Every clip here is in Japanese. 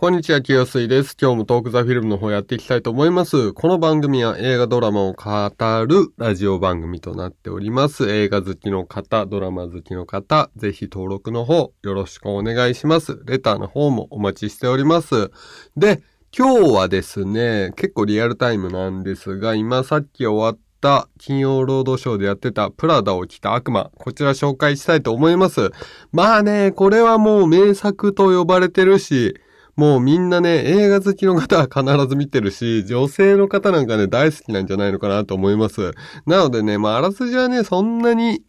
こんにちは、清水です。今日もトークザフィルムの方やっていきたいと思います。この番組は映画ドラマを語るラジオ番組となっております。映画好きの方、ドラマ好きの方、ぜひ登録の方よろしくお願いします。レターの方もお待ちしております。で、今日はですね、結構リアルタイムなんですが、今さっき終わった金曜ロードショーでやってたプラダを着た悪魔。こちら紹介したいと思います。まあね、これはもう名作と呼ばれてるし、もうみんなね、映画好きの方は必ず見てるし、女性の方なんかね、大好きなんじゃないのかなと思います。なのでね、まあ、あらすじはね、そんなに、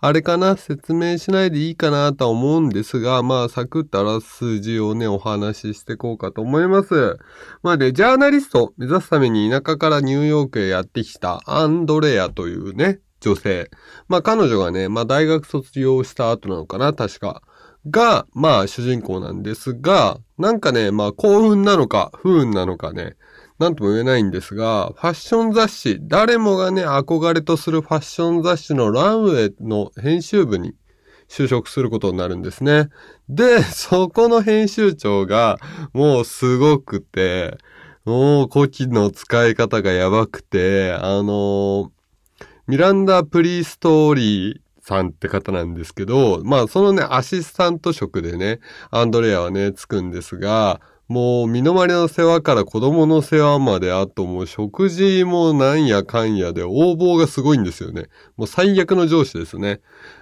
あれかな、説明しないでいいかなとは思うんですが、まあ、サクッとあらすじをね、お話ししていこうかと思います。まあね、ジャーナリスト目指すために田舎からニューヨークへやってきたアンドレアというね、女性。まあ彼女がね、まあ大学卒業した後なのかな、確か。が、まあ主人公なんですが、なんかね、まあ幸運なのか不運なのかね、なんとも言えないんですが、ファッション雑誌、誰もがね、憧れとするファッション雑誌のランウェイの編集部に就職することになるんですね。で、そこの編集長が、もうすごくて、もう古希の使い方がやばくて、あのミランダ・プリーストーリーさんって方なんですけど、まあそのね、アシスタント職でね、アンドレアはね、つくんですが、もう身の回りの世話から子供の世話まで、あともう食事もなんやかんやで横暴がすごいんですよね。もう最悪の上司ですね。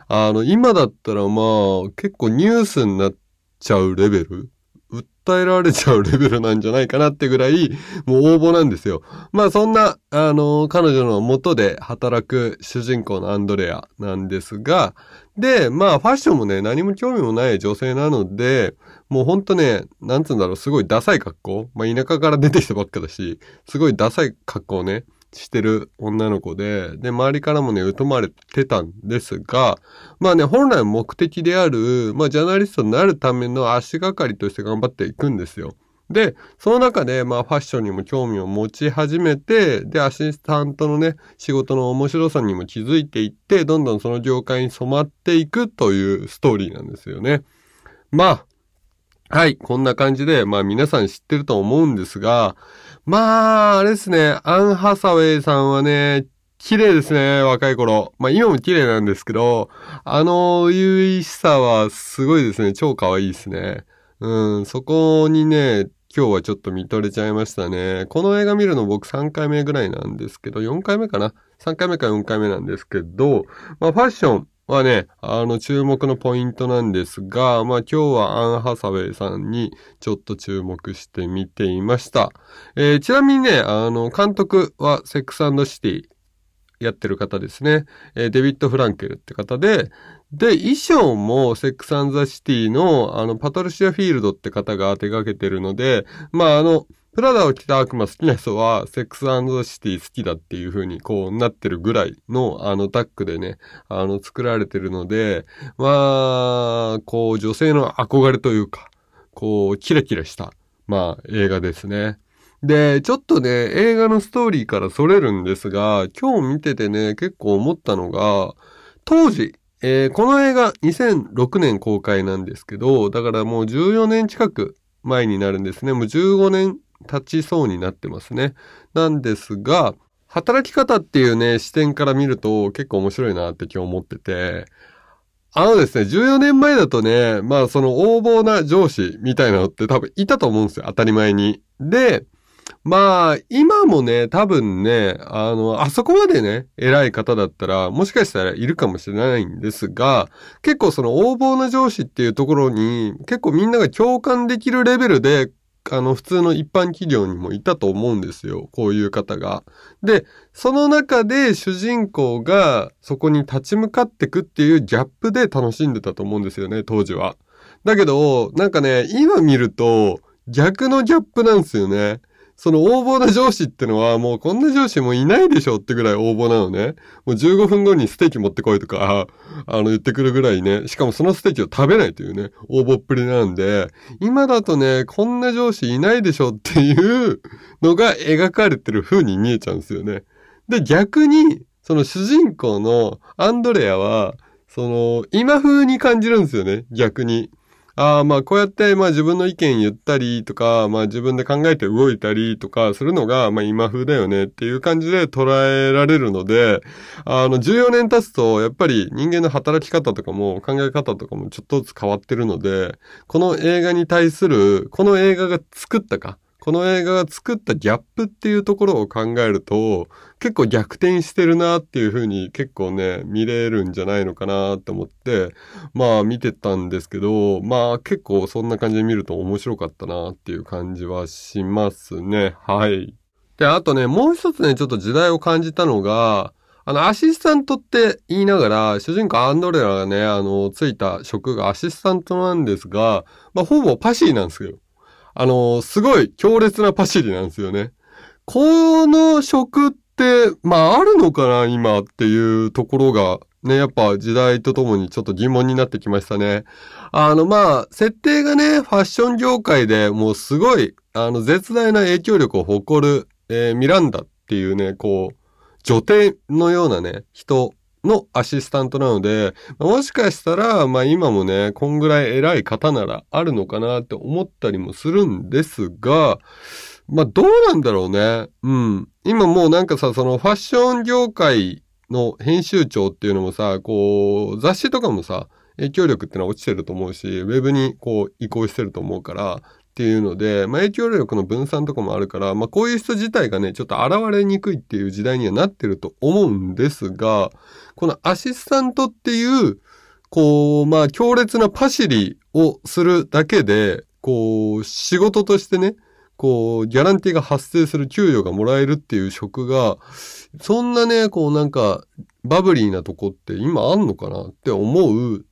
あの、今だったらまあ結構ニュースになっちゃうレベル訴えられちゃうレベルなんじゃないかなってぐらい、もう応募なんですよ。まあそんな、あの、彼女の元で働く主人公のアンドレアなんですが、で、まあファッションもね、何も興味もない女性なので、もうほんとね、なんつうんだろう、すごいダサい格好。まあ田舎から出てきたばっかだし、すごいダサい格好をね、してる女の子で、で、周りからもね、疎まれてたんですが、まあね、本来目的である、まあ、ジャーナリストになるための足がかりとして頑張っていくんですよ。で、その中で、まあ、ファッションにも興味を持ち始めて、で、アシスタントのね、仕事の面白さにも気づいていって、どんどんその業界に染まっていくというストーリーなんですよね。まあ、はい、こんな感じで、まあ皆さん知ってると思うんですが、まあ、あれですね、アン・ハサウェイさんはね、綺麗ですね、若い頃。まあ今も綺麗なんですけど、あの優位しさはすごいですね、超可愛いですね。うん、そこにね、今日はちょっと見とれちゃいましたね。この映画見るの僕3回目ぐらいなんですけど、4回目かな ?3 回目か4回目なんですけど、まあファッション、はね、あの、注目のポイントなんですが、まあ今日はアン・ハサウェイさんにちょっと注目して見ていました。えーちなみにね、あの、監督はセックスシティやってる方ですね。えーデビッド・フランケルって方で、で、衣装もセックスザ・シティの、あの、パトルシア・フィールドって方が手掛けてるので、まああの、プラダを着た悪魔好きな人は、セックスシティ好きだっていう風にこうなってるぐらいの、あの、タッグでね、あの、作られてるので、まあ、こう、女性の憧れというか、こう、キラキラした、まあ、映画ですね。で、ちょっとね、映画のストーリーからそれるんですが、今日見ててね、結構思ったのが、当時、えーこの映画2006年公開なんですけど、だからもう14年近く前になるんですね。もう15年経ちそうになってますね。なんですが、働き方っていうね、視点から見ると結構面白いなって今日思ってて、あのですね、14年前だとね、まあその横暴な上司みたいなのって多分いたと思うんですよ、当たり前に。で、まあ、今もね、多分ね、あの、あそこまでね、偉い方だったら、もしかしたらいるかもしれないんですが、結構その横暴な上司っていうところに、結構みんなが共感できるレベルで、あの、普通の一般企業にもいたと思うんですよ。こういう方が。で、その中で主人公がそこに立ち向かってくっていうギャップで楽しんでたと思うんですよね、当時は。だけど、なんかね、今見ると逆のギャップなんですよね。その横暴な上司ってのはもうこんな上司もいないでしょってぐらい横暴なのね。もう15分後にステーキ持ってこいとか、あの言ってくるぐらいね。しかもそのステーキを食べないというね、横暴っぷりなんで、今だとね、こんな上司いないでしょっていうのが描かれてる風に見えちゃうんですよね。で、逆に、その主人公のアンドレアは、その、今風に感じるんですよね、逆に。ああ、まあこうやってまあ自分の意見言ったりとか、まあ自分で考えて動いたりとかするのが、まあ今風だよねっていう感じで捉えられるので、あの14年経つとやっぱり人間の働き方とかも考え方とかもちょっとずつ変わってるので、この映画に対する、この映画が作ったか、この映画が作ったギャップっていうところを考えると、結構逆転してるなっていう風に結構ね、見れるんじゃないのかなって思って、まあ見てたんですけど、まあ結構そんな感じで見ると面白かったなっていう感じはしますね。はい。で、あとね、もう一つね、ちょっと時代を感じたのが、あの、アシスタントって言いながら、主人公アンドレラがね、あの、ついた職がアシスタントなんですが、まあ、ほぼパシーなんですよ。あの、すごい強烈なパシリなんですよね。この職って、まああるのかな今っていうところが、ね、やっぱ時代とともにちょっと疑問になってきましたね。あの、まあ、設定がね、ファッション業界でもうすごい、あの、絶大な影響力を誇る、えー、ミランダっていうね、こう、女帝のようなね、人のアシスタントなので、もしかしたら、まあ今もね、こんぐらい偉い方ならあるのかなって思ったりもするんですが、まあどうなんだろうね。うん。今もうなんかさ、そのファッション業界の編集長っていうのもさ、こう、雑誌とかもさ、影響力ってのは落ちてると思うし、ウェブにこう移行してると思うから、っていうので、まあ、影響力の分散とかもあるから、まあ、こういう人自体がね、ちょっと現れにくいっていう時代にはなってると思うんですが、このアシスタントっていう、こう、まあ、強烈なパシリをするだけで、こう、仕事としてね、こう、ギャランティーが発生する給与がもらえるっていう職が、そんなね、こうなんか、バブリーなとこって今あんのかなって思う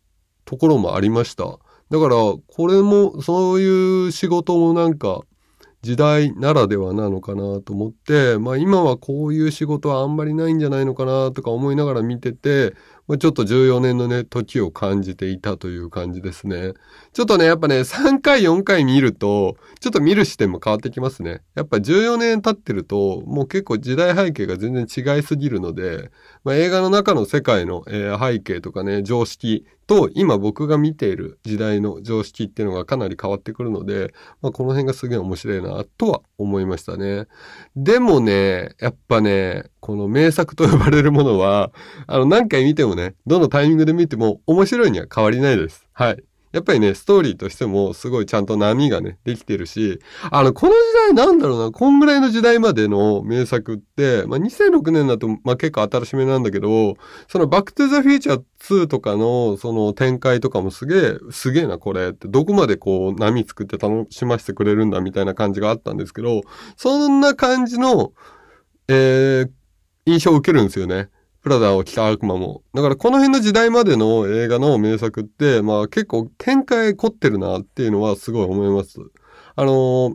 ところもありました。だから、これも、そういう仕事もなんか、時代ならではなのかなと思って、まあ今はこういう仕事はあんまりないんじゃないのかなとか思いながら見てて、まあ、ちょっと14年のね、時を感じていたという感じですね。ちょっとね、やっぱね、3回、4回見ると、ちょっと見る視点も変わってきますね。やっぱ14年経ってると、もう結構時代背景が全然違いすぎるので、まあ、映画の中の世界の、えー、背景とかね、常識と今僕が見ている時代の常識っていうのがかなり変わってくるので、まあ、この辺がすげえ面白いなとは思いましたね。でもね、やっぱね、この名作と呼ばれるものは、あの何回見てもね、どのタイミングで見ても面白いには変わりないです。はい。やっぱりね、ストーリーとしてもすごいちゃんと波がね、できてるし、あの、この時代なんだろうな、こんぐらいの時代までの名作って、まあ、2006年だと、まあ、結構新しめなんだけど、そのバックトゥザフューチャー2とかのその展開とかもすげえ、すげえなこれって、どこまでこう波作って楽しませてくれるんだみたいな感じがあったんですけど、そんな感じの、えー、印象を受けるんですよね。プラダを着た悪魔も。だからこの辺の時代までの映画の名作って、まあ結構展開凝ってるなっていうのはすごい思います。あのー、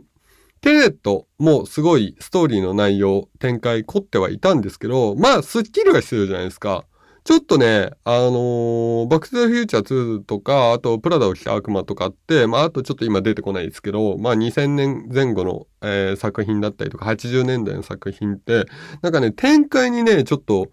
テネットもすごいストーリーの内容、展開凝ってはいたんですけど、まあスッキリはしてるじゃないですか。ちょっとね、あのー、バックトゥフューチャー2とか、あとプラダを着た悪魔とかって、まああとちょっと今出てこないですけど、まあ2000年前後の、えー、作品だったりとか、80年代の作品って、なんかね、展開にね、ちょっと、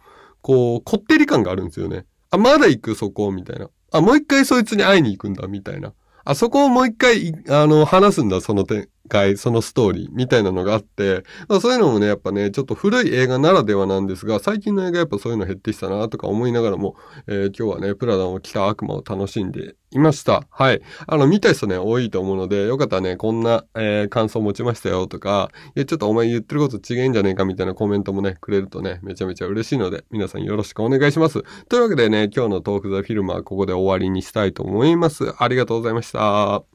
こう、こってり感があるんですよね。あ、まだ行く、そこ、みたいな。あ、もう一回そいつに会いに行くんだ、みたいな。あそこをもう一回、あの、話すんだ、その点開、そのストーリー、みたいなのがあって、まあ、そういうのもね、やっぱね、ちょっと古い映画ならではなんですが、最近の映画やっぱそういうの減ってきたな、とか思いながらも、えー、今日はね、プラダを着た悪魔を楽しんでいました。はい。あの、見た人ね、多いと思うので、よかったらね、こんな、えー、感想持ちましたよとか、いや、ちょっとお前言ってること違えんじゃねえかみたいなコメントもね、くれるとね、めちゃめちゃ嬉しいので、皆さんよろしくお願いします。というわけでね、今日のトークザフィルムはここで終わりにしたいと思います。ありがとうございました。